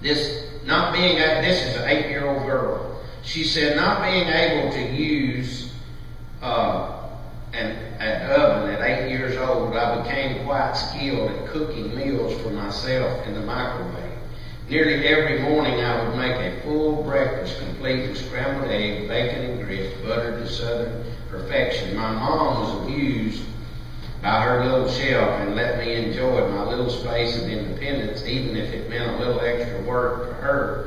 This, not being, this is an eight-year-old girl. She said not being able to use, uh, an, an oven at eight years old, I became quite skilled at cooking meals for myself in the microwave. Nearly every morning I would make a full breakfast complete with scrambled egg, bacon and grits, buttered to southern perfection. My mom was amused by her little shelf and let me enjoy my little space of independence, even if it meant a little extra work for her